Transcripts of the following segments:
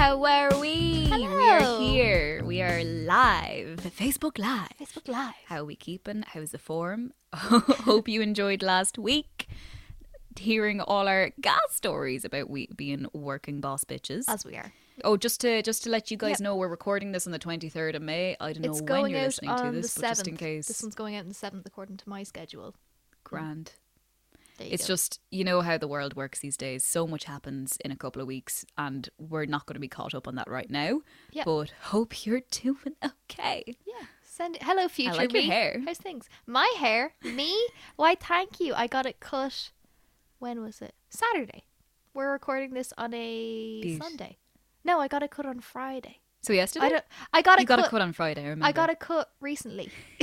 How are we? We are here. We are live. Facebook Live. Facebook Live. How we keeping? How's the form? Hope you enjoyed last week. Hearing all our gas stories about we being working boss bitches. As we are. oh, just to just to let you guys Yep. know, we're recording this on the twenty third of May. I don't know when you're listening to this, but just in case. This one's going out on the 7th according to my schedule. grand. You It's go. just you know how the world works these days. So much happens in a couple of weeks, and we're not going to be caught up on that right now. Yeah. But hope you're doing okay. Yeah. Send it. Hello, future like your me. hair. How's things? My hair? Me? Why, thank you. I got it cut. When was it? Saturday. We're recording this on a Beat. Sunday. No, I got it cut on Friday. So yesterday, I don't. I got you it got cut. a cut on Friday. I remember. I got it cut recently.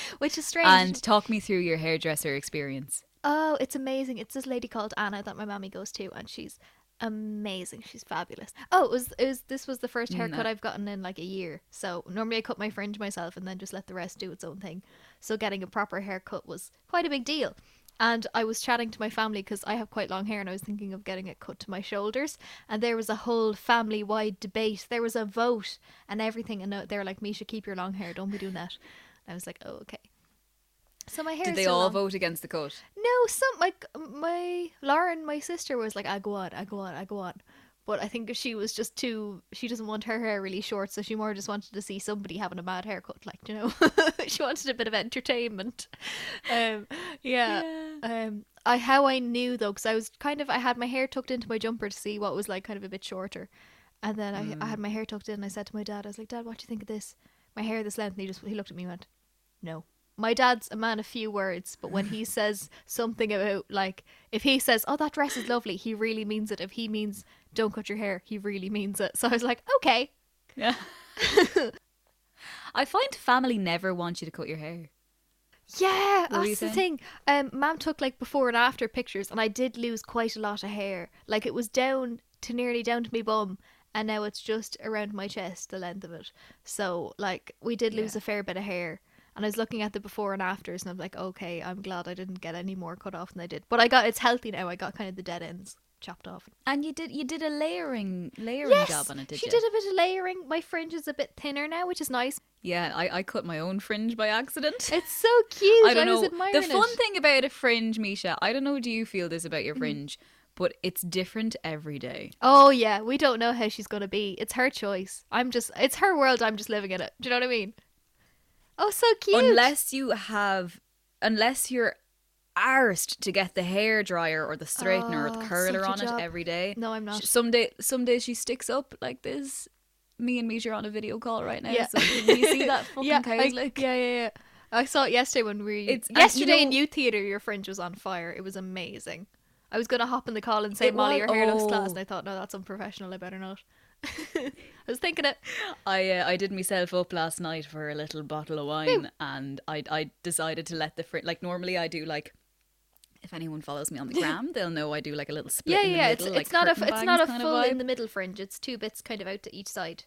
Which is strange. And talk me through your hairdresser experience. Oh, it's amazing. It's this lady called Anna that my mommy goes to and she's amazing. She's fabulous. Oh, it was it was this was the first mm, haircut No. I've gotten in like a year. So normally I cut my fringe myself and then just let the rest do its own thing. So getting a proper haircut was quite a big deal. And I was chatting to my family because I have quite long hair and I was thinking of getting it cut to my shoulders. And there was a whole family wide debate. There was a vote and everything. And they were like, Misha, keep your long hair. Don't be doing that. And I was like, oh, okay. So my hair Did they all long. vote against the cut? No, some like my Lauren, my sister was like, I go on, I go on, I go on. But I think she was just too. She doesn't want her hair really short, so she more just wanted to see somebody having a bad haircut, like you know. she wanted a bit of entertainment. Um, yeah. Um, I how I knew though, because I was kind of I had my hair tucked into my jumper to see what was like kind of a bit shorter, and then I I had my hair tucked in. and I said to my dad, I was like, Dad, what do you think of this? My hair this length. And he just he looked at me and went, No. My dad's a man of few words, but when he says something about like if he says, "Oh, that dress is lovely," he really means it. If he means "Don't cut your hair," he really means it. So I was like, "Okay." Yeah. I find family never want you to cut your hair. Yeah, What that's the thing. Um, Mom took like before and after pictures, and I did lose quite a lot of hair. Like it was down to nearly down to my bum, and now it's just around my chest, the length of it. So like we did lose Yeah. a fair bit of hair. And I was looking at the before and afters, and I'm like, okay, I'm glad I didn't get any more cut off than I did. But I got it's healthy now. I got kind of the dead ends chopped off. And you did you did a layering layering Yes, job on it, did she you? She did a bit of layering. My fringe is a bit thinner now, which is nice. Yeah, I, I cut my own fringe by accident. It's so cute. I don't was know. admiring The fun it. thing about a fringe, Misha, I don't know do you feel this Mm-hmm. about your fringe, but it's different every day. Oh yeah, we don't know how she's gonna be. It's her choice. I'm just it's her world. I'm just living in it. Do you know what I mean? Oh, so cute. Unless you have unless you're arsed to get the hair dryer or the straightener or Oh, the ah, curler on job. it every day. No, I'm not. Some day some days she sticks up like this. Me and Misha are on a video call right now. Yeah. So can you see that fucking yeah, cow's I, lick? yeah, yeah, yeah. I saw it yesterday when we. It's- and you yesterday in know- youth theater. Your fringe was on fire. It was amazing. I was gonna hop in the call and say, It "Molly, was- your hair looks class," oh. and I thought, "No, that's unprofessional. I better not." I was thinking it. I uh, I did myself up last night for a little bottle of wine, and I I decided to let the fr- like normally I do like. If anyone follows me on the gram, they'll know I do like a little split. Yeah, in the yeah. middle, it's like it's not a it's not a bangs kind of full in the middle fringe. It's two bits kind of out to each side.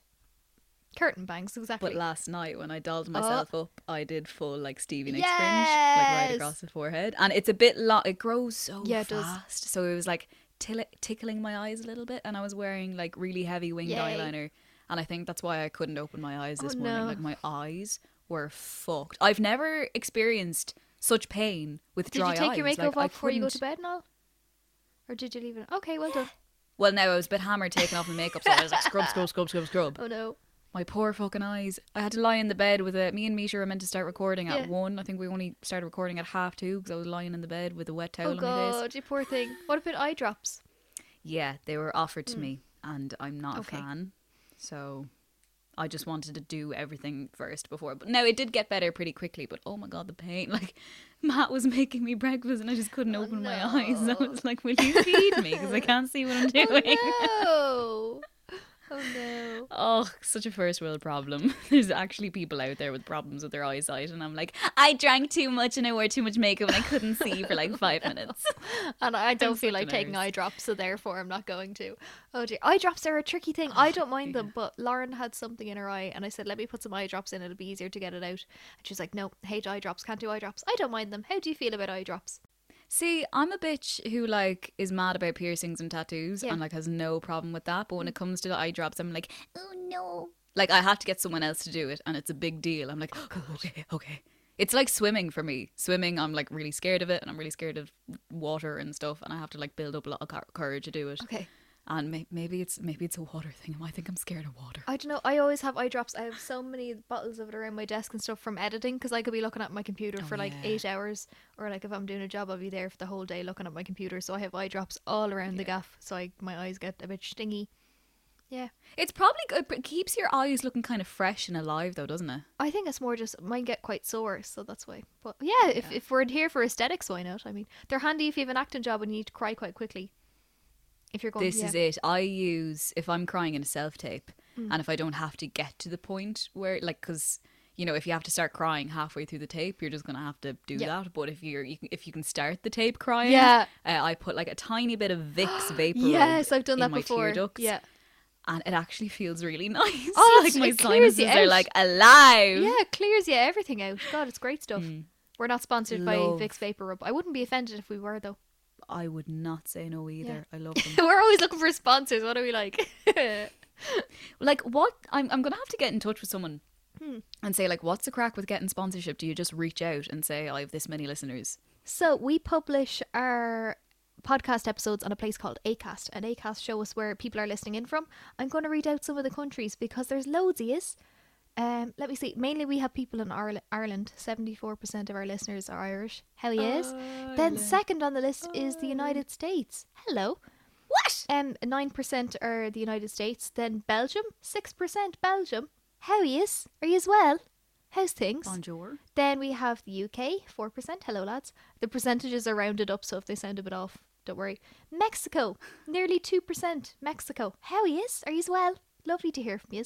Curtain bangs, exactly. But last night when I dolled oh. myself up, I did full like Stevie Nicks fringe, like right across the forehead, and it's a bit long. It grows so Yeah, it does. fast, so it was like till- tickling my eyes a little bit, and I was wearing like really heavy winged Yay. eyeliner, and I think that's why I couldn't open my eyes oh, this Oh, morning. no. Like my eyes were fucked. I've never experienced such pain with Did dry eyes. Did you take eyes. your makeup like, off before you go to bed and all? Or did you leave it? Okay, well done. Well, now I was a bit hammered taking off my makeup, so I was like scrub, scrub, scrub, scrub, scrub. Oh no. My poor fucking eyes. I had to lie in the bed with a. Me and Misha were meant to start recording at Yeah. one. I think we only started recording at half two because I was lying in the bed with a wet towel Oh on my face. god, you poor thing. What about eye drops? Yeah, they were offered to hmm. me, and I'm not. Okay. a fan. So I just wanted to do everything first before. But no, it did get better pretty quickly. But oh my god, the pain! Like Matt was making me breakfast, and I just couldn't Oh, open my eyes. I was like, "Will you feed me?" Because I can't see what I'm oh doing. Oh no. Oh no. Oh, such a first world problem. There's actually people out there with problems with their eyesight, and I'm like, I drank too much and I wore too much makeup and I couldn't see for like five minutes. And I don't feel like taking eye drops, so therefore I'm not going to. Oh dear. Eye drops are a tricky thing. Oh, I don't mind them, but Lauren had something in her eye and I said, Let me put some eye drops in, it'll be easier to get it out. And she was like, No, hate eye drops, can't do eye drops. I don't mind them. How do you feel about eye drops? See, I'm a bitch who like is mad about piercings and tattoos Yeah. and like has no problem with that. But when it mm. comes to the eye drops, I'm like, oh no. Like I had to get someone else to do it, and it's a big deal. I'm like, oh, okay, okay. It's like swimming for me. Swimming, I'm like really scared of it, and I'm really scared of water and stuff, and I have to like build up a lot of courage to do it. Okay. And may- maybe it's maybe it's a water thing. I think I'm scared of water. I don't know. I always have eye drops. I have so many bottles of it around my desk and stuff from editing because I could be looking at my computer Oh, for like yeah. eight hours, or like if I'm doing a job, I'll be there for the whole day looking at my computer. So I have eye drops all around the gaff, so I, my eyes get a bit stingy. Yeah, It's probably good. It keeps your eyes looking kind of fresh and alive, though, doesn't it? I think it's more just mine get quite sore, so that's why. But yeah, if Yeah. if we're here for aesthetics, why not? I mean, they're handy if you have an acting job and you need to cry quite quickly. If you're going, this yeah. is it. I use if I'm crying in a self tape, Mm. and if I don't have to get to the point where, like, because you know, if you have to start crying halfway through the tape, you're just gonna have to do Yeah. that. But if you're, you can, if you can start the tape crying, Yeah. uh, I put like a tiny bit of Vicks vapor. Yes, I've done that before. ducts, Yeah, and it actually feels really nice. Oh, like my sinuses are like alive. yeah, it clears you everything out. God, it's great stuff. Mm. We're not sponsored by Love. Vicks Vapor Rub. I wouldn't be offended if we were though. I would not say no either. I love them. We're always looking for sponsors. What are we like? like what I'm I'm gonna have to get in touch with someone Hmm. and say like what's the crack with getting sponsorship? Do you just reach out and say I have this many listeners? so we publish our podcast episodes on a place called Acast, and Acast show us where people are listening in from. I'm going to read out some of the countries because there's loads of us. Um, let me see. Mainly, we have people in Ireland. Ireland. Seventy-four percent of our listeners are Irish. Hell yes. Then second on the list is the United States. Hello. What? Um, nine percent are the United States. Then Belgium, six percent Belgium. How yes? Are you as well? How's things? Bonjour. Then we have the UK, four percent. Hello, lads. The percentages are rounded up, so if they sound a bit off, don't worry. Mexico, nearly two percent. Mexico. How yes? Are you as well? Lovely to hear from you.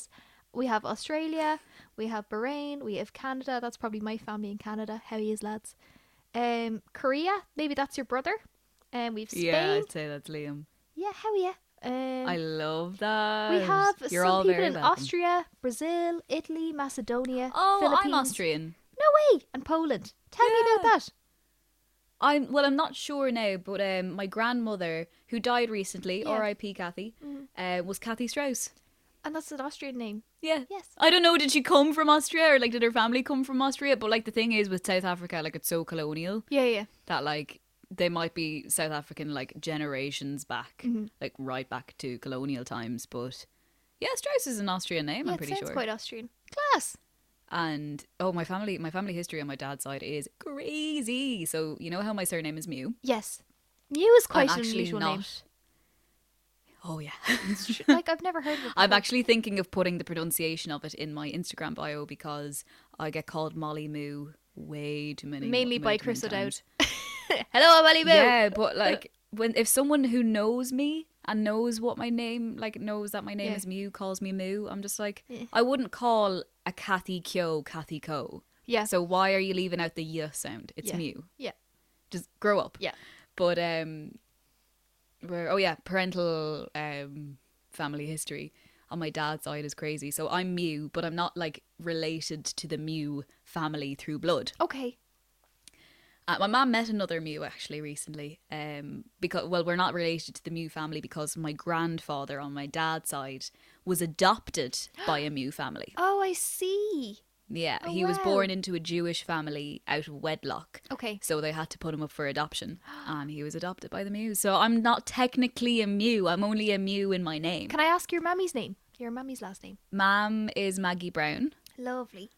We have Australia. We have Bahrain. We have Canada. That's probably my family in Canada. How is lads? Um, Korea. Maybe that's your brother. And we've Spain. Yeah, I'd say that's Liam. Yeah, how yeah. Um, I love that. we have You're some all people in welcome. Austria, Brazil, Italy, Macedonia, Oh. I'm Austrian. No way! And Poland. Tell me about that. I'm well. I'm not sure now, but um, my grandmother, who died recently, Yeah. R.I.P. Kathy, uh, was Kathy Strauss. And that's an Austrian name. Yeah. Yes. I don't know. Did she come from Austria or like did her family come from Austria? But like the thing is with South Africa, like it's so colonial Yeah, yeah. that like they might be South African like generations back, Mm-hmm. like right back to colonial times. But yeah, Strauss is an Austrian name. yeah I'm pretty sounds sure. quite Austrian. Class. And oh, my family, my family history on my dad's side is crazy. So you know how my surname is Mew. Yes. Mew is quite I'm an actually unusual not. name. Oh yeah. like I've never heard of it. I'm actually thinking of putting the pronunciation of it in my Instagram bio because I get called Molly Moo way too many. mainly by Chris O'Dowd. Hello, Molly Boo. Yeah, but like when if someone who knows me and knows what my name like knows that my name Yeah. is Mew calls me Moo, I'm just like Yeah. I wouldn't call a Kathy Kyo Kathy Ko. Yeah. So why are you leaving out the y sound? It's Yeah. Mew. Yeah. Just grow up. Yeah. But um where oh yeah, parental um family history on my dad's side is crazy. So I'm Mew, but I'm not like related to the Mew family through blood. Okay. Uh, my mom met another Mew actually recently. Um, because well, we're not related to the Mew family because my grandfather on my dad's side was adopted by a Mew family. Oh, I see. Yeah, Oh, he was wow. born into a Jewish family out of wedlock. Okay. So they had to put him up for adoption, and he was adopted by the Mew. So I'm not technically a Mew. I'm only a Mew in my name. Can I ask your mammy's name? Your mammy's last name. Mam is Maggie Brown, Lovely.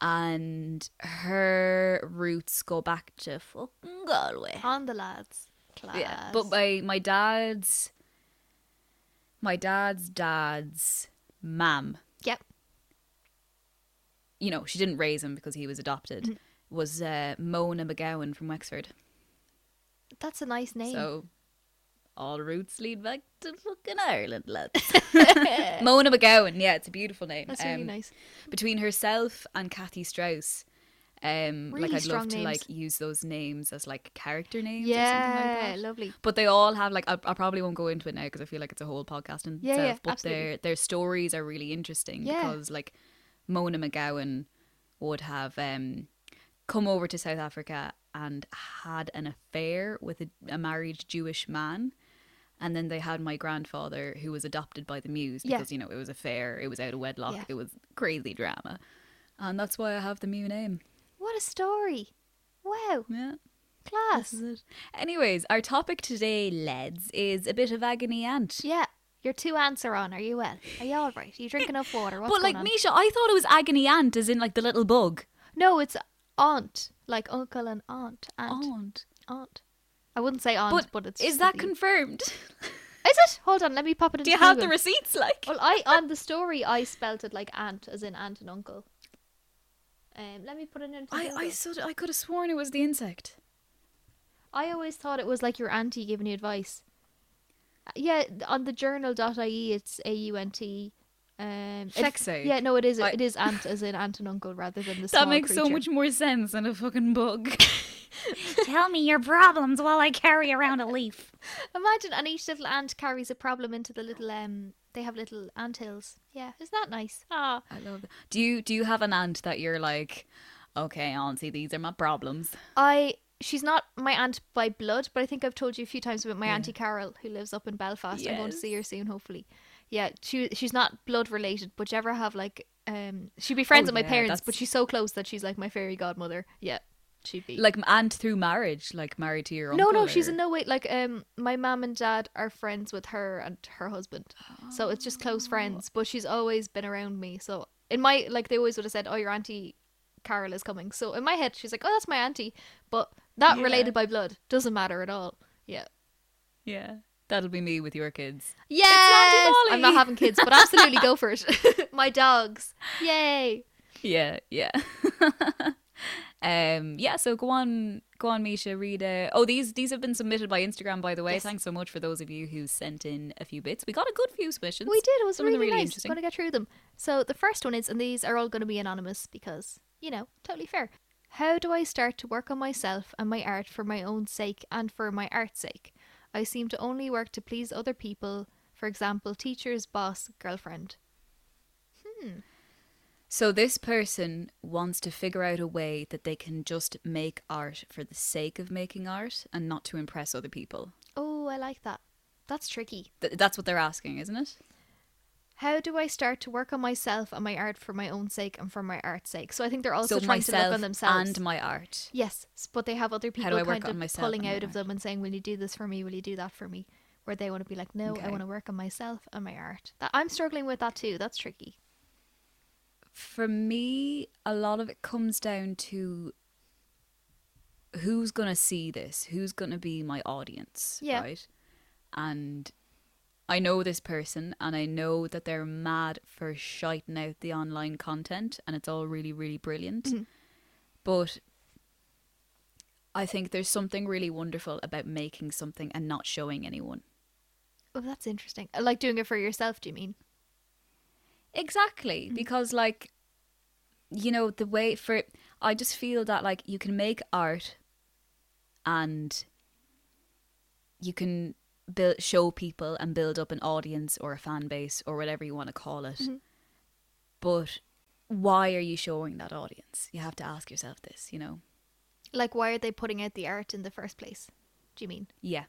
and her roots go back to fucking Galway. On the lads. Class. Yeah, but my my dad's my dad's dad's mam, Yep. You know, she didn't raise him because he was adopted. Mm-hmm. Was uh, Mona McGowan from Wexford. That's a nice name. So all routes lead back to fucking Ireland, lads. Mona McGowan, yeah, it's a beautiful name. That's really Um, nice. Between herself and Kathy Strauss, um, Really like I'd love to names. like use those names as like character names. or something like Yeah, that. lovely. But they all have like I, I probably won't go into it now because I feel like it's a whole podcast in Yeah, itself. yeah, but absolutely. their their stories are really interesting Yeah. because like Mona McGowan would have um come over to South Africa and had an affair with a, a married Jewish man. And then they had my grandfather who was adopted by the Mews Yeah. because, you know, it was a fair, it was out of wedlock, Yeah. it was crazy drama. And that's why I have the Mew name. What a story! Wow, Yeah. class. This is it. Anyways, our topic today, lads, is a bit of agony aunt. Yeah, your two ants are on. Are you well? Are you all right? Are you drink enough water? What's but like on? Misha, I thought it was agony aunt, as in like the little bug. No, it's aunt, like uncle and aunt, aunt, Aunt. aunt. I wouldn't say aunt, But, but, it's is that the- confirmed? is it? Hold on, let me pop it into Do you have the receipts? Like, Well, I on the story I spelt it like aunt, as in aunt and uncle. Um, let me put it into. I, Google. I, sort of, I could have sworn it was the insect. I always thought it was like your auntie giving you advice. Yeah, on the journal.ie it's A U N T. Um, it- Yeah, no, it is. I- It is aunt as in aunt and uncle rather than the That small makes so much more sense than a fucking bug. Tell me your problems while I carry around a leaf. Imagine, and each little ant carries a problem into the little um. They have little ant hills. Yeah, isn't that nice? Ah, I love that. Do you do you have an ant that you're like, okay, auntie, these are my problems? I. She's not my aunt by blood, but I think I've told you a few times about my Yeah. auntie Carol who lives up in Belfast. I'm going to see her soon, hopefully. Yeah, she she's not blood related, but you ever have like um she'd be friends Oh, with my yeah, parents, but she's so close that she's like my fairy godmother. Yeah, she'd be Like aunt through marriage, like married to your no, uncle. no, she's in no way like um my mom and dad are friends with her and her husband, so it's just Oh. close friends. But she's always been around me, so in my like they always would have said, "Oh, your auntie Carol is coming." So in my head, she's like, "Oh, that's my auntie," but not Yeah. related by blood. Doesn't matter at all. Yeah. Yeah, that'll be me with your kids. Yes! Molly. I'm not having kids, but absolutely go for it. my dogs. Yay. Yeah, yeah. um, yeah. So go on, go on, Misha. Read. Uh, oh, these these have been submitted by Instagram, by the way. Yes. Thanks so much for those of you who sent in a few bits. We got a good few submissions. We did. It was Some really, really nice. interesting. Going to get through them. So the first one is, and these are all going to be anonymous because you know, totally fair. How do I start to work on myself and my art for my own sake and for my art's sake? I seem to only work to please other people. For example, teachers, boss, girlfriend. Hmm. So this person wants to figure out a way that they can just make art for the sake of making art and not to impress other people. Oh, I like that. That's tricky. Th- that's what they're asking, isn't it? How do I start to work on myself and my art for my own sake and for my art's sake? So I think they're also so trying to look on themselves. and my art. Yes, but they have other people kind of pulling out of art? them and saying, "Will you do this for me? Will you do that for me?" Where they want to be like, "No, I want to work on myself and my art." That I'm struggling with that too. That's tricky. For me, a lot of it comes down to who's going to see this, who's going to be my audience, Yeah. right? And I know this person and I know that they're mad for shiting out the online content and it's all really, really brilliant. Mhm. But I think there's something really wonderful about making something and not showing anyone. Oh, that's interesting. Uh, Like doing it for yourself. Do you mean? Exactly, because like you know the way for I just feel that like you can make art and you can build show people and build up an audience or a fan base or whatever you want to call it. Mhm. But why are you showing that audience? You have to ask yourself this, you know. Like, why are they putting out the art in the first place? Do you mean? Yeah.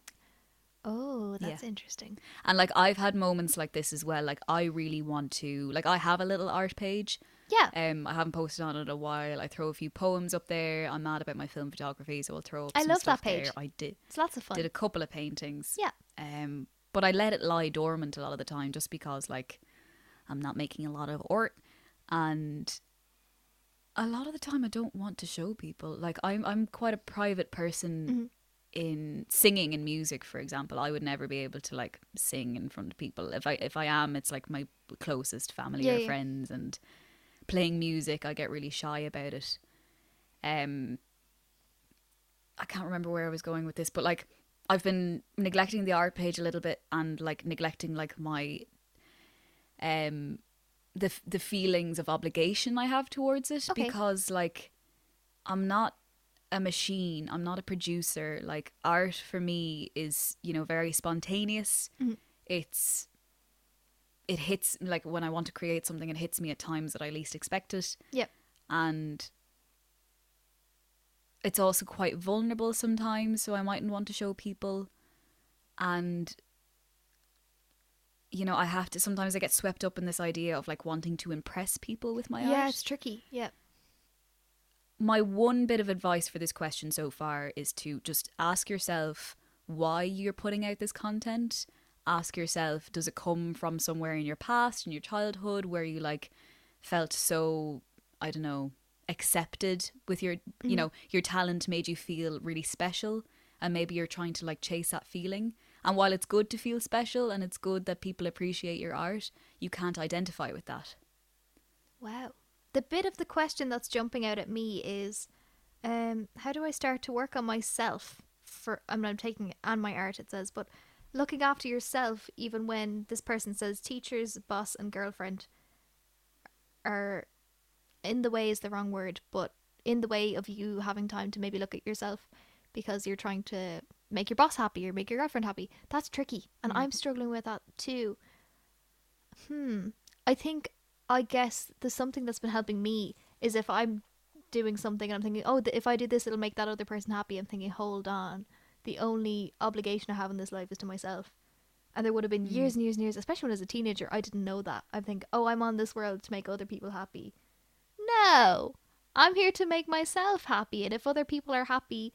Oh, that's Yeah. interesting. And like I've had moments like this as well. Like I really want to like I have a little art page Yeah. Um, I haven't posted on it in a while. I throw a few poems up there. I'm mad about my film photography, so I'll throw up. I some love stuff that page. There. I did It's lots of fun. did a couple of paintings. Yeah. Um, but I let it lie dormant a lot of the time, just because like I'm not making a lot of art, and a lot of the time I don't want to show people. Like I'm I'm quite a private person. Mhm. In singing and music, for example, I would never be able to like sing in front of people. If I if I am, it's like my closest family Yeah, or yeah. friends, and playing music, I get really shy about it. Um, I can't remember where I was going with this, but like I've been neglecting the art page a little bit and like neglecting like my um the the feelings of obligation I have towards it Okay. because like I'm not a machine. I'm not a producer. Like art for me is, you know, very spontaneous. Mhm. It's it hits like when I want to create something it hits me at times that I least expect it Yep. and it's also quite vulnerable sometimes, so I mightn't want to show people. And you know, I have to sometimes I get swept up in this idea of like wanting to impress people with my yeah, art. it's tricky. Yeah. my one bit of advice for this question so far is to just ask yourself why you're putting out this content. Ask yourself, does it come from somewhere in your past, in your childhood, where you like felt so, I don't know, accepted with your, you know, your talent made you feel really special, and maybe you're trying to like chase that feeling. And while it's good to feel special and it's good that people appreciate your art, you can't identify with that. Wow. The bit of the question that's jumping out at me is um, how do I start to work on myself for I mean I'm taking and my art it says, but looking after yourself even when this person says teachers, boss and girlfriend are in the way is the wrong word, but in the way of you having time to maybe look at yourself because you're trying to make your boss happy or make your girlfriend happy. That's tricky. And I'm struggling with that too. Hmm. I think I guess there's something that's been helping me is if I'm doing something and I'm thinking, oh, th- if I do this, it'll make that other person happy. I'm thinking, hold on. The only obligation I have in this life is to myself. And there would have been years and years and years, especially when I was a teenager, I didn't know that. I think, oh, I'm on this world to make other people happy. No, I'm here to make myself happy. And if other people are happy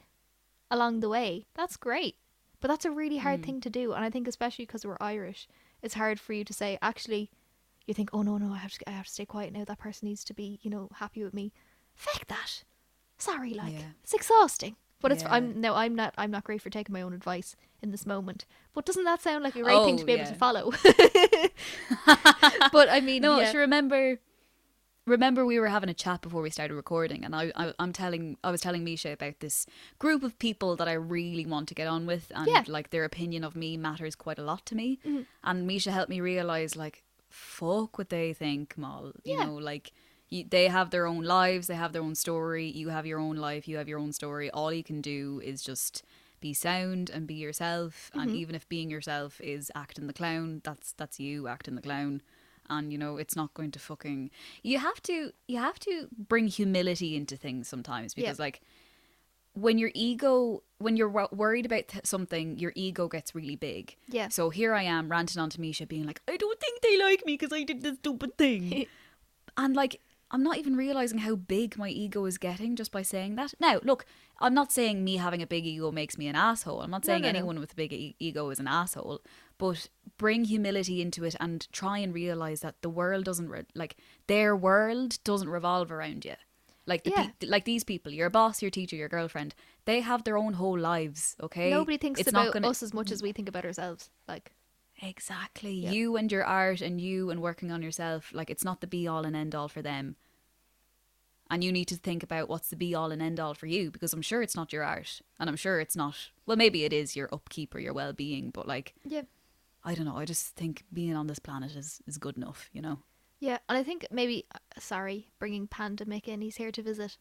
along the way, that's great. But that's a really hard hmm. thing to do. And I think, especially because we're Irish, it's hard for you to say, actually, you think, oh no, no, I have to, I have to stay quiet now. That person needs to be, you know, happy with me. Feck that. Sorry, like Yeah. it's exhausting. But it's Yeah. I'm no, I'm not I'm not great for taking my own advice in this moment. But doesn't that sound like a great thing to Oh, be able to oh, follow? but I mean, No, yeah. sure. Remember, remember we were having a chat before we started recording, and I, I, I'm telling, I was telling Misha about this group of people that I really want to get on with, and Yeah. like their opinion of me matters quite a lot to me. Mm-hmm. And Misha helped me realize, like, fuck what they think, Mal. You Yeah. know, like. You, they have their own lives, they have their own story. You have your own life, you have your own story. All you can do is just be sound and be yourself. Mm-hmm. And even if being yourself is acting the clown, that's that's you acting the clown and you know it's not going to fucking you have to you have to bring humility into things sometimes because Yeah. like when your ego when you're wo- worried about th- something your ego gets really big Yeah. so here i am ranting on to misha being like i don't think they like me because i did this stupid thing and like i'm not even realizing how big my ego is getting just by saying that now look i'm not saying me having a big ego makes me an asshole i'm not saying no, no. anyone with a big e- ego is an asshole but bring humility into it and try and realize that the world doesn't re- like their world doesn't revolve around you like the Yeah. pe- like these people your boss your teacher your girlfriend they have their own whole lives okay Nobody thinks It's about gonna- us as much as we think about ourselves. Like Exactly. You and your art and you and working on yourself, like it's not the be all and end all for them. And you need to think about what's the be all and end all for you because I'm sure it's not your art. And I'm sure it's not, well, maybe it is your upkeep or your well being, but like, yeah. I don't know. I just think being on this planet is, is good enough, you know? Yeah, and I think maybe uh, sorry, bringing Panda Mick in, he's here to visit.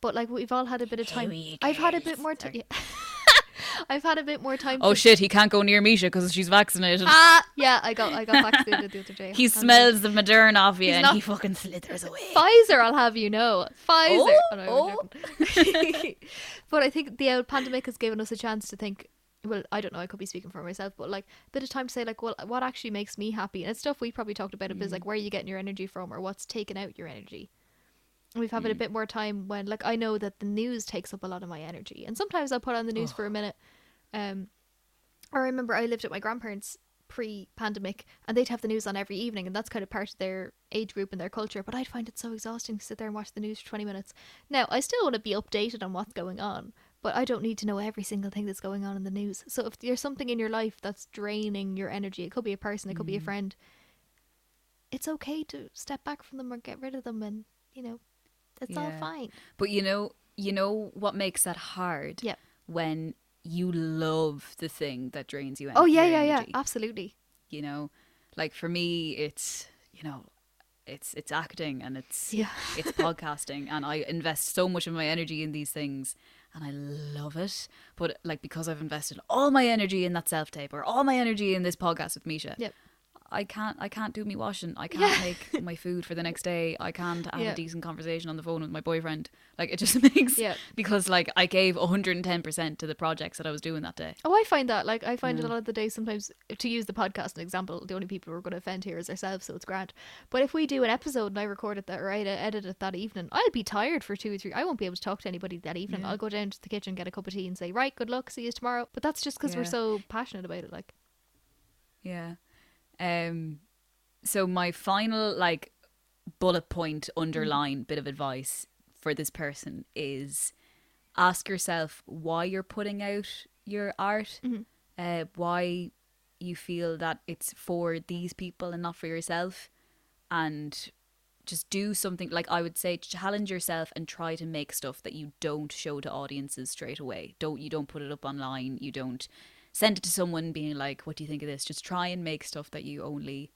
But like we've all had a bit of time. I've had a bit more time. Yeah. I've had a bit more time. Oh shit, he can't go near Misha because she's vaccinated. Ah, yeah, I got I got vaccinated the other day. he smells the Moderna off you He's and not- he fucking slithers away. Pfizer. I'll have you know, Pfizer. Oh, no, I'm but I think the old pandemic has given us a chance to think. Well, I don't know. I could be speaking for myself, but like a bit of time to say, like, well, what actually makes me happy, and it's stuff we probably talked about a bit, is like where are you getting your energy from, or what's taking out your energy. We've had a bit more time when, like, I know that the news takes up a lot of my energy, and sometimes I'll put on the news for a minute. Um, I remember I lived at my grandparents pre-pandemic, and they'd have the news on every evening, and that's kind of part of their age group and their culture. But I'd find it so exhausting to sit there and watch the news for twenty minutes. Now I still want to be updated on what's going on, but I don't need to know every single thing that's going on in the news. So if there's something in your life that's draining your energy, it could be a person, it could be a friend. It's okay to step back from them or get rid of them, and you know, it's all fine. But you know, you know what makes that hard? Yeah. When you love the thing that drains you. Oh yeah, yeah, yeah, absolutely. You know, like for me, it's you know, it's it's acting and it's Yeah. it's podcasting, and I invest so much of my energy in these things, and I love it. But like because I've invested all my energy in that self tape or all my energy in this podcast with Misha, Yep. I can't I can't do me washing. I can't make my food for the next day. I can't have Yeah. a decent conversation on the phone with my boyfriend. Like it just makes Yeah. because like I gave 110% to the projects that I was doing that day. Oh, I find that like I find Yeah. a lot of the days sometimes to use the podcast as an example, the only people we're going to offend here is ourselves, so it's grand. But if we do an episode and I record it that or I edit it that evening, I'll be tired for two or three. I won't be able to talk to anybody that evening. Yeah. I'll go down to the kitchen, get a cup of tea, and say, "Right, good luck, see you tomorrow." But that's just because we're so passionate about it. Like, Yeah. Um so my final like bullet point underline bit of advice for this person is ask yourself why you're putting out your art. Mhm. Uh why you feel that it's for these people and not for yourself and just do something like I would say challenge yourself and try to make stuff that you don't show to audiences straight away. Don't you don't put it up online, you don't send it to someone being like, What do you think of this? Just try and make stuff that you only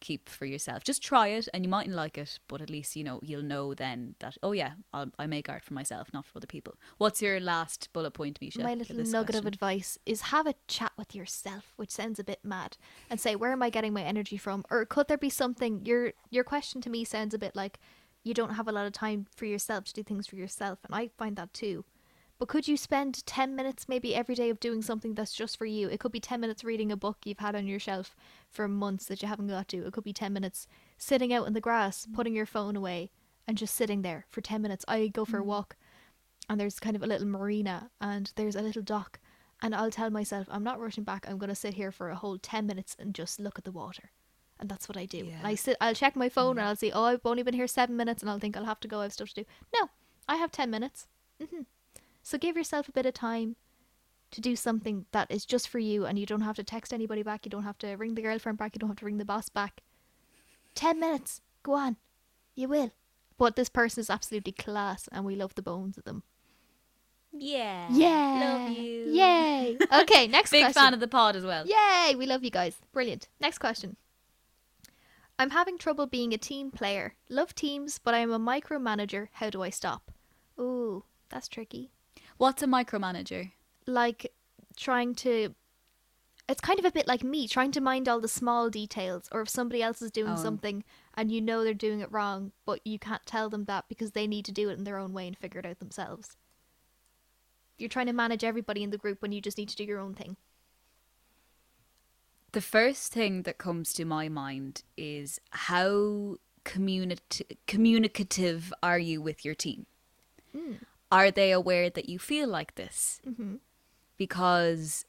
keep for yourself. Just try it and you mightn't like it, but at least you know you'll know then that oh yeah, I'll, I make art for myself, not for other people. What's your last bullet point, Misha? my little nugget of advice is have a chat with yourself, which sounds a bit mad, and say where am I getting my energy from, or could there be something? Your your question to me sounds a bit like you don't have a lot of time for yourself to do things for yourself, and I find that too. But could you spend 10 minutes maybe every day of doing something that's just for you? It could be 10 minutes reading a book you've had on your shelf for months that you haven't got to. It could be 10 minutes sitting out in the grass, putting your phone away, and just sitting there for 10 minutes. I go for a walk and there's kind of a little marina and there's a little dock and I'll tell myself I'm not rushing back. I'm going to sit here for a whole 10 minutes and just look at the water. And that's what I do. Yeah. I sit I'll check my phone and I'll see oh I've only been here 7 minutes and I'll think I'll have to go I have stuff to do. No, I have 10 minutes. hmm So give yourself a bit of time to do something that is just for you and you don't have to text anybody back, you don't have to ring the girlfriend back, you don't have to ring the boss back. 10 minutes. Go on. You will. But this person is absolutely class and we love the bones of them. Yeah. Yeah. Love you. Yay. Okay, next Big question. fan of the pod as well. Yay, we love you guys. Brilliant. Next question. I'm having trouble being a team player. Love teams, but I am a micromanager. How do I stop? Ooh, that's tricky. What's a micromanager? Like trying to it's kind of a bit like me trying to mind all the small details or if somebody else is doing Oh. something and you know they're doing it wrong but you can't tell them that because they need to do it in their own way and figure it out themselves you're trying to manage everybody in the group when you just need to do your own thing The first thing that comes to my mind is how communi- communicative are you with your team? Hmm. Are they aware that you feel like this? Mhm. Because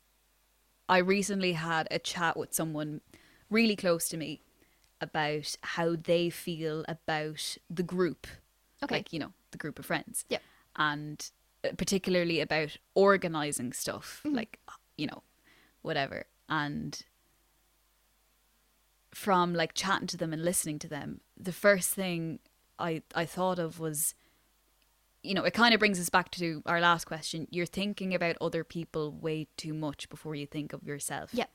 I recently had a chat with someone really close to me about how they feel about the group. Okay. Like, you know, the group of friends. Yep. And uh, particularly about organizing stuff, like, you know, whatever. And from like chatting to them and listening to them, the first thing I I thought of was you know, it kind of brings us back to our last question. You're thinking about other people way too much before you think of yourself. Yeah.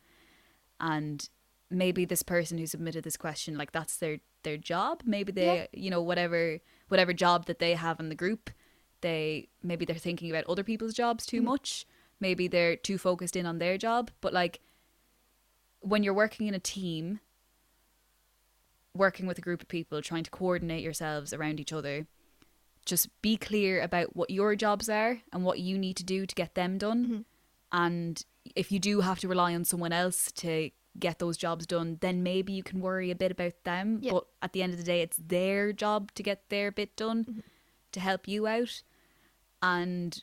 And maybe this person who submitted this question like that's their their job. Maybe they, Yeah. you know, whatever whatever job that they have in the group, they maybe they're thinking about other people's jobs too mm-hmm. much. Maybe they're too focused in on their job, but like when you're working in a team, working with a group of people, trying to coordinate yourselves around each other, just be clear about what your jobs are and what you need to do to get them done. Mm-hmm. And if you do have to rely on someone else to get those jobs done, then maybe you can worry a bit about them. Yeah. But at the end of the day, it's their job to get their bit done mm-hmm. to help you out. And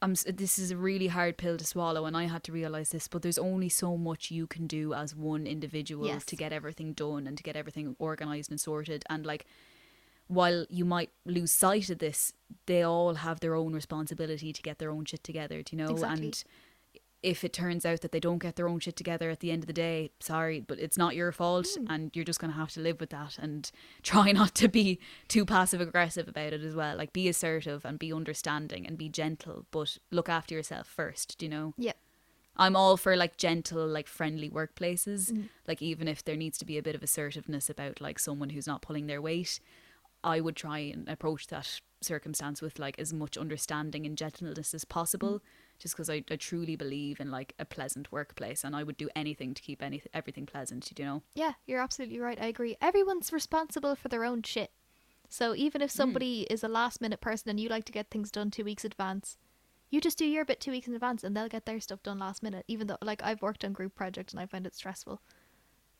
I'm, this is a really hard pill to swallow, and I had to realize this. But there's only so much you can do as one individual Yes. to get everything done and to get everything organized and sorted. And like, while you might lose sight of this, they all have their own responsibility to get their own shit together. Do you know? Exactly. And if it turns out that they don't get their own shit together at the end of the day, sorry, but it's not your fault, Hmm. and you're just gonna have to live with that and try not to be too passive aggressive about it as well. Like, be assertive and be understanding and be gentle, but look after yourself first. Do you know? Yeah. I'm all for like gentle, like friendly workplaces. Mm-hmm. Like even if there needs to be a bit of assertiveness about like someone who's not pulling their weight, I would try and approach that circumstance with like as much understanding and gentleness as possible just because I, I truly believe in like a pleasant workplace and I would do anything to keep any, everything pleasant, you know? Yeah, you're absolutely right. I agree. Everyone's responsible for their own shit. So even if somebody is a last minute person and you like to get things done two weeks advance, you just do your bit two weeks in advance and they'll get their stuff done last minute. Even though, like, I've worked on group projects and I find it stressful.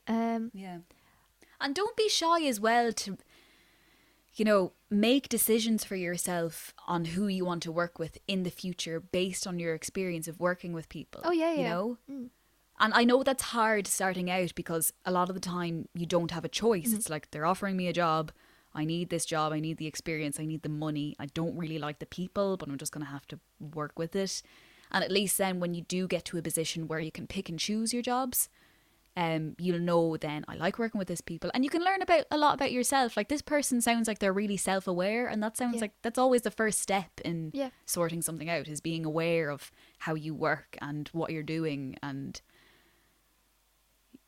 Um, Yeah. And don't be shy as well to, you know, make decisions for yourself on who you want to work with in the future based on your experience of working with people. Oh, yeah, You yeah. know? Mm. And I know that's hard starting out because a lot of the time you don't have a choice. Mm-hmm. It's like they're offering me a job. I need this job. I need the experience. I need the money. I don't really like the people, but I'm just going to have to work with it. And at least then, when you do get to a position where you can pick and choose your jobs, um, you'll know then I like working with this people, and you can learn about a lot about yourself. Like this person sounds like they're really self-aware, and that sounds Yeah. like that's always the first step in Yeah. sorting something out is being aware of how you work and what you're doing. And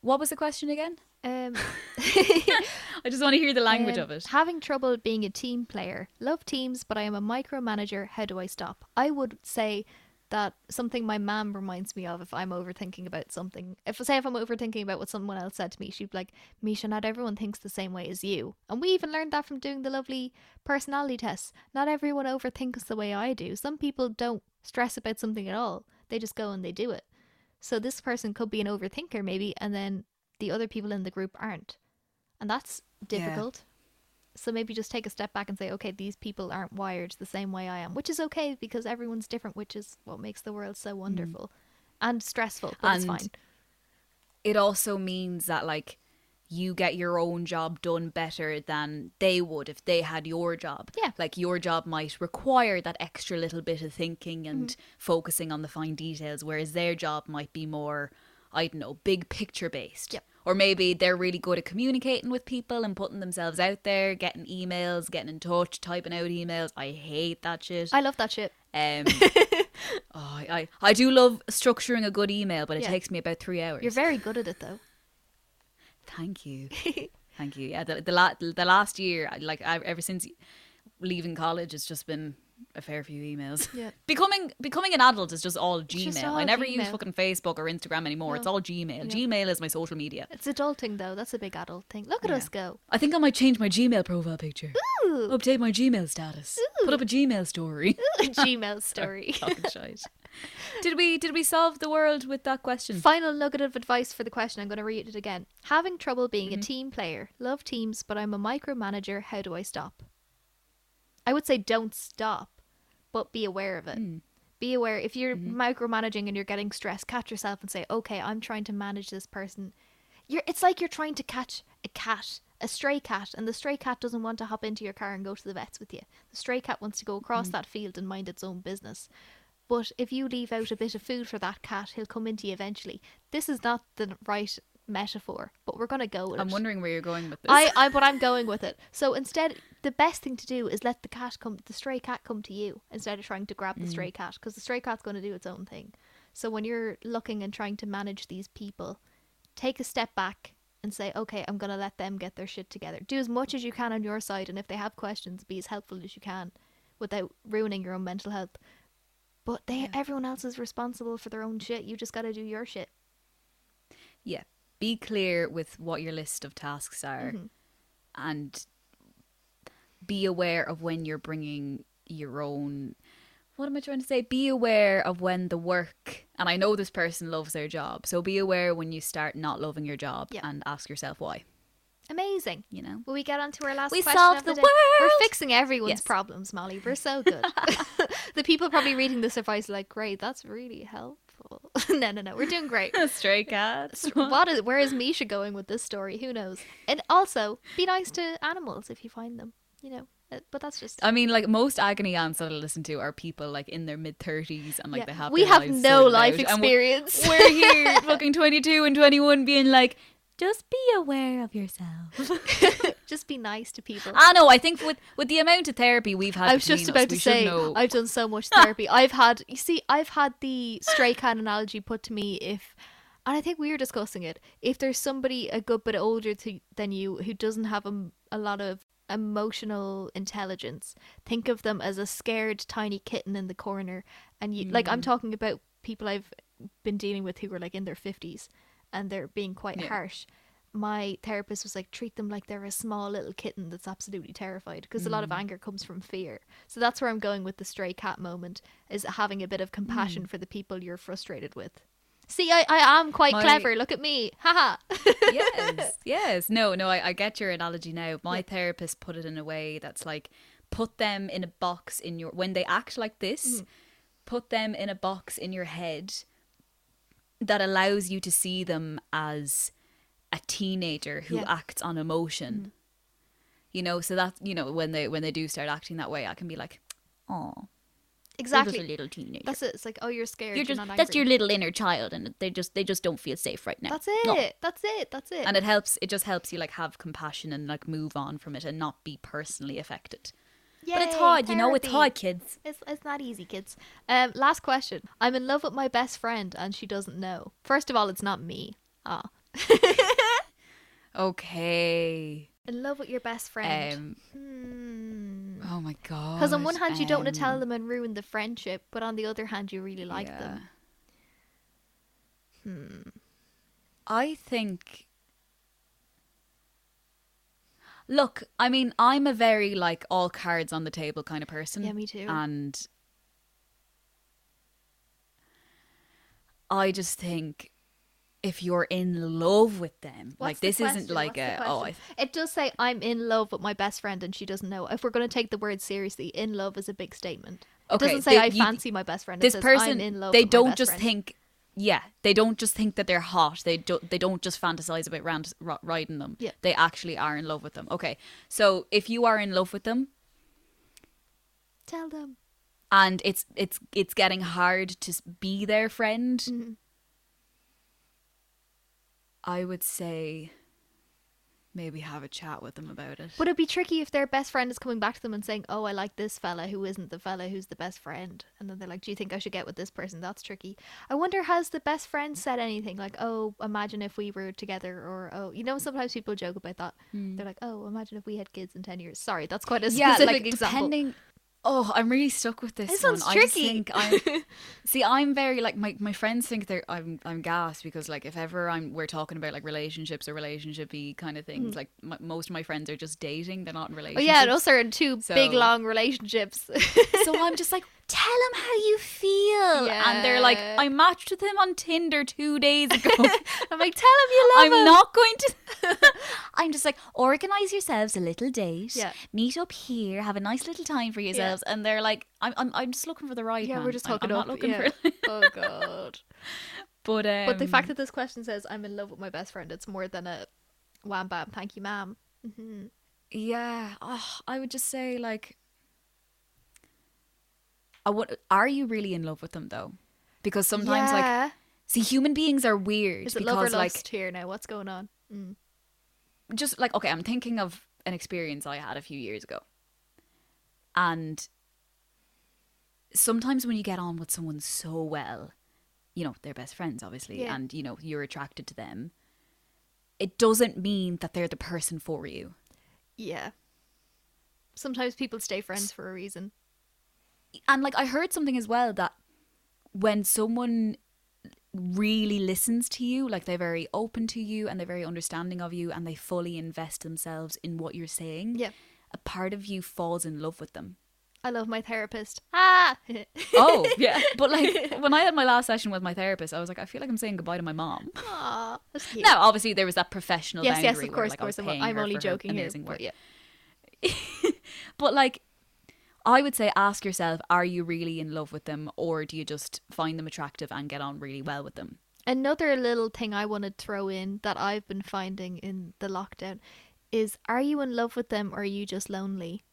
what was the question again? um, I just want to hear the language um, of it. Having trouble being a team player. Love teams, but I am a micromanager. How do I stop? I would say that something my mom reminds me of if I'm overthinking about something. If say if I'm overthinking about what someone else said to me, she'd be like, Misha, not everyone thinks the same way as you. And we even learned that from doing the lovely personality tests. Not everyone overthinks the way I do. Some people don't stress about something at all. They just go and they do it. So this person could be an overthinker maybe, and then the other people in the group aren't. And that's Yeah. So maybe just take a step back and say, okay, these people aren't wired the same way I am, which is okay because everyone's different, which is what makes the world so wonderful and stressful, but it's Mm. Fine. It also means that like you get your own job done better than they would if they had your job. Yeah. Like your job might require that extra little bit of thinking and Mm-hmm. focusing on the fine details, whereas their job might be more, I don't know, big picture based. Yep. Or maybe they're really good at communicating with people and putting themselves out there, getting emails, getting in touch, typing out emails. I hate that shit. I love that shit. Um, oh, I, I do love structuring a good email, but it Yeah. takes me about three hours. You're very good at it though. Thank you, thank you. Yeah, the the, la- the last year, like I, ever since leaving college, it's just been a fair few emails. Yeah. Becoming becoming an adult is just all Gmail. just I all never use fucking Facebook or Instagram anymore. It's all Gmail. Gmail is my social media. It's adulting though. That's a big adult thing. Look at Yeah. us go. I think I might change my Gmail profile picture. Ooh, Update my Gmail status. Put up a Gmail story. a Gmail story. Did we did we solve the world with that question? Final nugget of advice for the question. I'm going to read it again. Having trouble being Mm-hmm. a team player. Love teams, but I'm a micromanager. How do I stop? I would say don't stop, but be aware of it. Mm. Be aware if you're Mm-hmm. micromanaging and you're getting stressed, catch yourself and say, "Okay, I'm trying to manage this person." You're it's like you're trying to catch a cat, a stray cat, and the stray cat doesn't want to hop into your car and go to the vets with you. The stray cat wants to go across that field and mind its own business. But if you leave out a bit of food for that cat, he'll come into you eventually. This is not the right metaphor, but we're gonna go with I'm it. wondering where you're going with this. I, I, but I'm going with it. So instead, the best thing to do is let the cat come, the stray cat come to you instead of trying to grab the mm. stray cat, because the stray cat's going to do its own thing. So when you're looking and trying to manage these people, take a step back and say, okay, I'm going to let them get their shit together. Do as much as you can on your side, and if they have questions, be as helpful as you can, without ruining your own mental health. But they, everyone else is responsible for their own shit. You just got to do your shit. yeah. Be clear with what your list of tasks are Mm-hmm. and be aware of when you're bringing your own what am I trying to say? Be aware of when the work, and I know this person loves their job, so be aware when you start not loving your job Yeah. and ask yourself why, Amazing. you know? Will we get on to our last We question solved the, the day? We're fixing everyone's Yes. problems, Molly. We're so good. the people probably reading this advice are like, great, that's really helpful. no, no, no. We're doing great. Stray cats. what is where is Misha going with this story? Who knows? And also, be nice to animals if you find them. You know. Uh, But that's just I mean, like most agony aunts that I listen to are people like in their mid thirties and like yeah. they have we have no life out, and we're- experience. We're here, fucking twenty two and twenty one, being like, just be aware of yourself. just be nice to people. I know. I think with with the amount of therapy we've had, I was just about us, to say I've done so much therapy. I've had you see I've had the stray cat analogy put to me if and I think we were discussing it. If there's somebody a good bit older to, than you who doesn't have a, a lot of emotional intelligence. Think of them as a scared tiny kitten in the corner, and you like I'm mm. talking about people I've been dealing with who were like in their fifties and they're being quite Yeah. harsh. My therapist was like, treat them like they're a small little kitten that's absolutely terrified because a lot of mm. anger comes from fear. So that's where I'm going with the stray cat moment is having a bit of compassion mm. for the people you're frustrated with. See, I, I am quite My- clever. Look at me. Haha. yes, yes. No, no, I, I get your analogy now. My Yeah. therapist put it in a way that's like put them in a box in your when they act like this, mm-hmm. put them in a box in your head that allows you to see them as a teenager who Yeah. acts on emotion. Mm-hmm. You know, so that you know when they when they do start acting that way, I can be like, "Oh, exactly. just a little teenager. That's it. It's like, oh, you're scared. you're You're, just not that's your little inner child, and they just they just don't feel safe right now. That's it. No. That's it. That's it. and it helps it just helps you like have compassion and like move on from it and not be personally affected but it's Yay, hard you know it's hard kids It's, it's not easy, kids. Um, last question. I'm in love with my best friend and she doesn't know. First of all, it's not me. Ah. okay In love with your best friend. um Hmm. oh my god Because on one hand, you don't want to tell um, them and ruin the friendship, but on the other hand, you really like yeah. them. Hmm. i think look i mean i'm a very like all cards on the table kind of person Yeah, me too. and i just think if you're in love with them like the this isn't like What's a oh I question? it does say I'm in love with my best friend and she doesn't know. If we're going to take the word seriously, in love is a big statement. It Okay, doesn't say they- I you- fancy my best friend. It this says, person in love. they don't just friend. think yeah they don't just think that they're hot they don't they don't just fantasize about round, ri- riding them Yeah. they actually are in love with them okay so if you are in love with them Tell them. and it's it's it's getting hard to be their friend Mhm. i would say maybe have a chat with them about it Would it be tricky if their best friend is coming back to them and saying, "Oh, I like this fella who isn't the fella who's the best friend," and then they're like, "Do you think I should get with this person?" That's tricky. I wonder has the best friend said anything like, "Oh, imagine if we were together," or "Oh, you know, sometimes people joke about that. Hmm. They're like, "Oh, imagine if we had kids in ten years." Sorry, that's quite a yeah specific like example. depending oh i'm really stuck with this This one. one's I tricky. think I'm, see i'm very like my, my friends think they're i'm i'm gas because like if ever i'm we're talking about like relationships or relationshipy kind of things like m- most of my friends are just dating they're not in Hmm. Oh relationships yeah, and also are in two big long relationships. so i'm just like tell him how you feel and they're like i matched with him on tinder two days ago I'm like, tell him you love I'm him. not going to. I'm just like, organize yourselves a little date. Yeah. Meet up here, have a nice little time for yourselves. And they're like, I'm, I'm, I'm just looking for the right Yeah, man. we're just I'm- hooking I'm, up. looking yeah. for. oh god. but um, But the fact that this question says I'm in love with my best friend, it's more than a wham bam, thank you, ma'am. hmm yeah, oh, I would just say like, I would. Are you really in love with them though? Because sometimes like, see, human beings are weird is it love or like lust here now? What's going on? Mm. just like okay i'm thinking of an experience i had a few years ago and sometimes when you get on with someone so well you know they're best friends obviously Yeah. and you know you're attracted to them it doesn't mean that they're the person for you Yeah. Sometimes people stay friends for a reason. And like i heard something as well that when someone really listens to you like they're very open to you and they're very understanding of you and they fully invest themselves in what you're saying Yeah. a part of you falls in love with them I love my therapist. Ah. oh yeah but like when i had my last session with my therapist i was like i feel like i'm saying goodbye to my mom Aw, that's cute. now obviously there was that professional yes, boundary yes, of course, of course. I'm, only joking here. amazing But work. yeah. but like i would say ask yourself are you really in love with them or do you just find them attractive and get on really well with them Another little thing I want to throw in that I've been finding in the lockdown is are you in love with them or are you just lonely?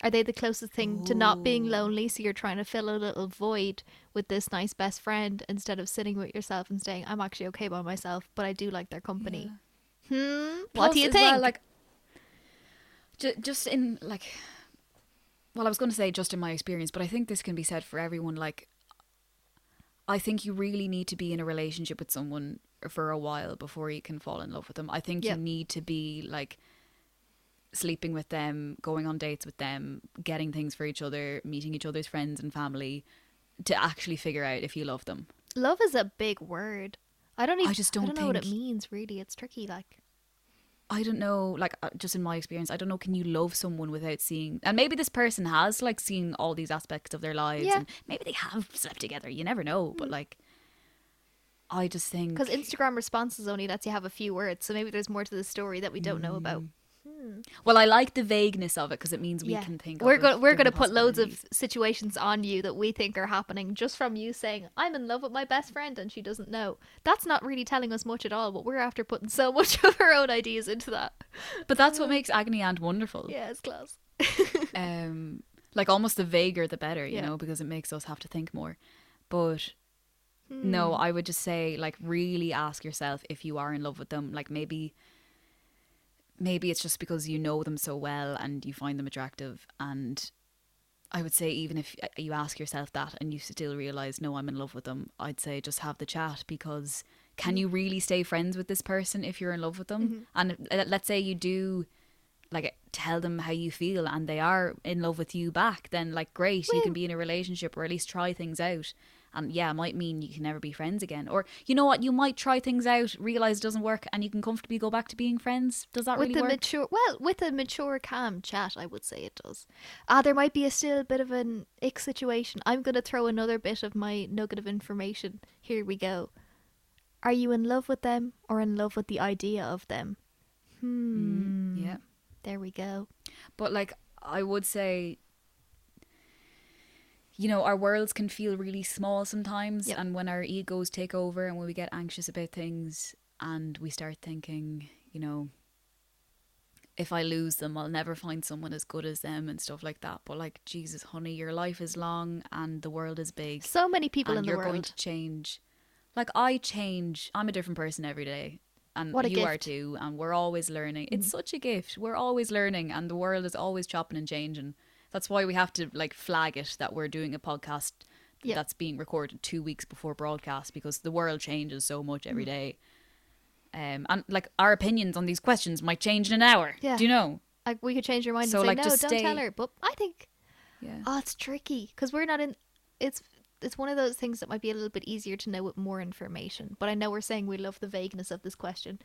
Are they the closest thing to not being lonely? So you're trying to fill a little void with this nice best friend instead of sitting with yourself and saying, I'm actually okay by myself, but I do like their company. Hmm? what Plus do you think? well, like ju- just in like well i was going to say just in my experience but i think this can be said for everyone like i think you really need to be in a relationship with someone for a while before you can fall in love with them i think Yeah. you need to be like sleeping with them, going on dates with them, getting things for each other, meeting each other's friends and family to actually figure out if you love them. Love is a big word. I don't even. I just don't know what it means. Really, it's tricky. Like, I don't know, like uh, just in my experience, I don't know. Can you love someone without seeing? And maybe this person has like seen all these aspects of their lives, Yeah. and maybe they have slept together. You never know, but like, I just think because Instagram responses only lets you have a few words, so maybe there's more to the story that we don't know about. Well, I like the vagueness of it because it means we can think. We're going we're going to put loads of situations on you that we think are happening just from you saying I'm in love with my best friend and she doesn't know. That's not really telling us much at all, but we're after putting so much of our own ideas into that. But that's what makes agony aunt wonderful. Yeah, it's close. Um, like almost the vaguer the better, you Yeah. know, because it makes us have to think more. But Hmm. no, I would just say like really ask yourself if you are in love with them. Like maybe maybe it's just because you know them so well and you find them attractive and I would say even if uh, you ask yourself that and you still realize no I'm in love with them, I'd say just have the chat because can you really stay friends with this person if you're in love with them? And uh, let's say you do like tell them how you feel and they are in love with you back then like great you can be in a relationship or at least try things out and yeah it might mean you can never be friends again. Or you know what you might try things out realize it doesn't work and you can comfortably go back to being friends. Does that with really the work? mature well with a mature calm chat i would say it does. Ah there might be a still bit of an ick situation. I'm going to throw another bit of my nugget of information. Here we go. Are you in love with them or in love with the idea of them? Hmm. Yeah. There we go. But like i would say you know our worlds can feel really small sometimes Yep. and when our egos take over and when we get anxious about things and we start thinking you know if i lose them i'll never find someone as good as them and stuff like that but like jesus honey your life is long and the world is big so many people in the world. you're going to change like i change i'm a different person every day and you are gift. Mm-hmm. too and we're always learning it's such a gift we're always learning and the world is always chopping and changing that's why we have to like flag it that we're doing a podcast that's being recorded two weeks before broadcast because the world changes so much Mm. every day. Um and like our opinions on these questions might change in an hour. Yeah. do you know? Like we could change your mind So, and say like, no just don't tell her. But i think yeah. oh it's tricky because we're not in it's it's one of those things that might be a little bit easier to know with more information. But i know we're saying we love the vagueness of this question.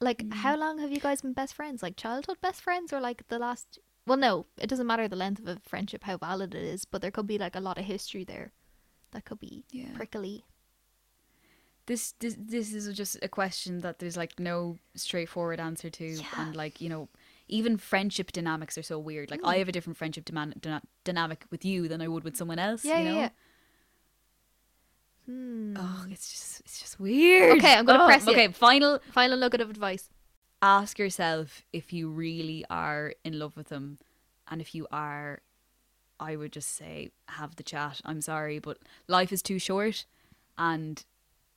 Like Mm. how long have you guys been best friends? Like childhood best friends or like the last well no it doesn't matter the length of a friendship how valid it is but there could be like a lot of history there that could be Yeah. prickly this this this is just a question that there's like no straightforward answer to Yeah. and like you know even friendship dynamics are so weird like Mm. i have a different friendship dyna- dynamic with you than i would with someone else yeah you know yeah. Hmm. oh it's just it's just weird Okay, I'm gonna Oh, press okay final final nugget of advice ask yourself if you really are in love with them and if you are i would just say have the chat. I'm sorry but life is too short and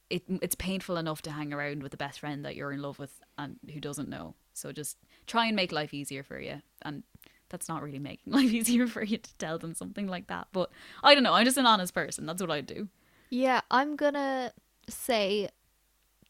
it it's painful enough to hang around with the best friend that you're in love with and who doesn't know. So just try and make life easier for you and that's not really making life easier for you to tell them something like that but i don't know. I'm just an honest person. That's what i do. Yeah, I'm gonna say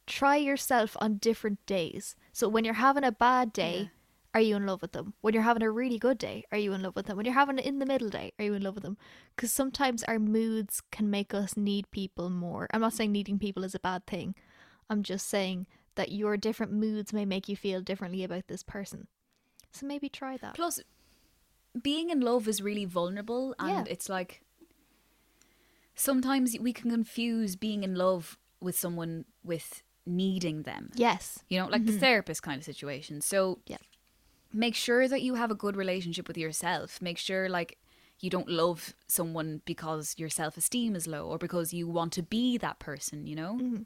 try yourself on different days. So when you're having a bad day, Yeah. are you in love with them? When you're having a really good day, are you in love with them? When you're having an in the middle day, are you in love with them? Because sometimes our moods can make us need people more. I'm not saying needing people is a bad thing. I'm just saying that your different moods may make you feel differently about this person. So maybe try that. Plus, being in love is really vulnerable, and Yeah. it's like sometimes we can confuse being in love with someone with needing them. Yes. You know, like the therapist kind of situation. So, Yeah. make sure that you have a good relationship with yourself. Make sure, like, you don't love someone because your self esteem is low or because you want to be that person, you know? Mhm.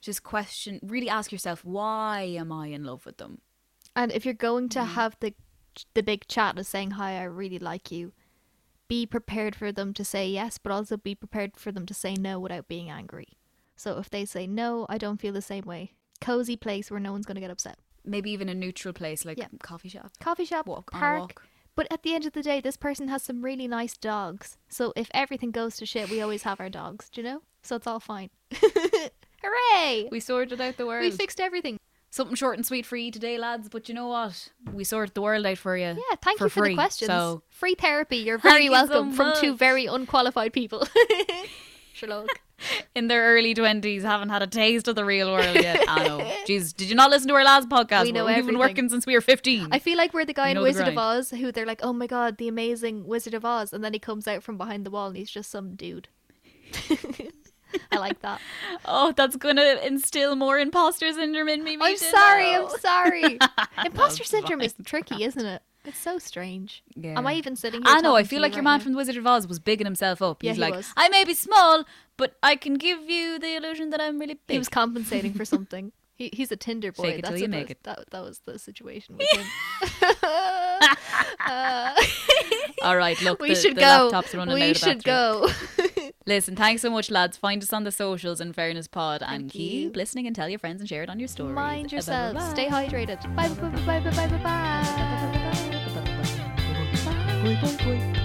Just question, really ask yourself, why am I in love with them? And if you're going to have the the big chat of saying hi, I really like you, be prepared for them to say yes, but also be prepared for them to say no without being angry. So if they say no, I don't feel the same way. Cozy place where no one's going to get upset. Maybe even a neutral place like Yeah. coffee shop. Coffee shop, Walk park. But at the end of the day, this person has some really nice dogs. So if everything goes to shit, we always have our dogs, do you know? So it's all fine. Hooray! We sorted out the world. We fixed everything. something short and sweet for you today, lads. But you know what? We sorted the world out for you. Yeah, thank for you for free, the questions. So Free therapy. You're Thank very you so welcome from two very unqualified people. Sherlock. in their early twenties, haven't had a taste of the real world yet. I know. Jeez, did you not listen to our last podcast? We know We've been working since we were fifteen. I feel like we're the guy in Wizard of. Oz who they're like, oh my god, the amazing Wizard of Oz, and then he comes out from behind the wall and he's just some dude. I like that. oh, that's gonna instill more imposter syndrome in me. I'm sorry. I'm sorry. Imposter syndrome is tricky, isn't it? It's so strange. Yeah. Am I even sitting here? I know. I to feel like your man now? from the Wizard of Oz was bigging himself up. Yeah, He's he like, was. I may be small, but I can give you the illusion that I'm really big. He was compensating for something. He, he's a Tinder boy. Fake it till you make the- it. That, that was the situation with him. Uh, All right, look, we the, should the go. laptop's running we out of should battery. go. Listen, thanks so much, lads. Find us on the socials in Fairness Pod and Thank keep you. listening and tell your friends and share it on your story. Mind yourselves. Stay hydrated. Bye bye bye bye bye bye bye. bye. Bye bye bye.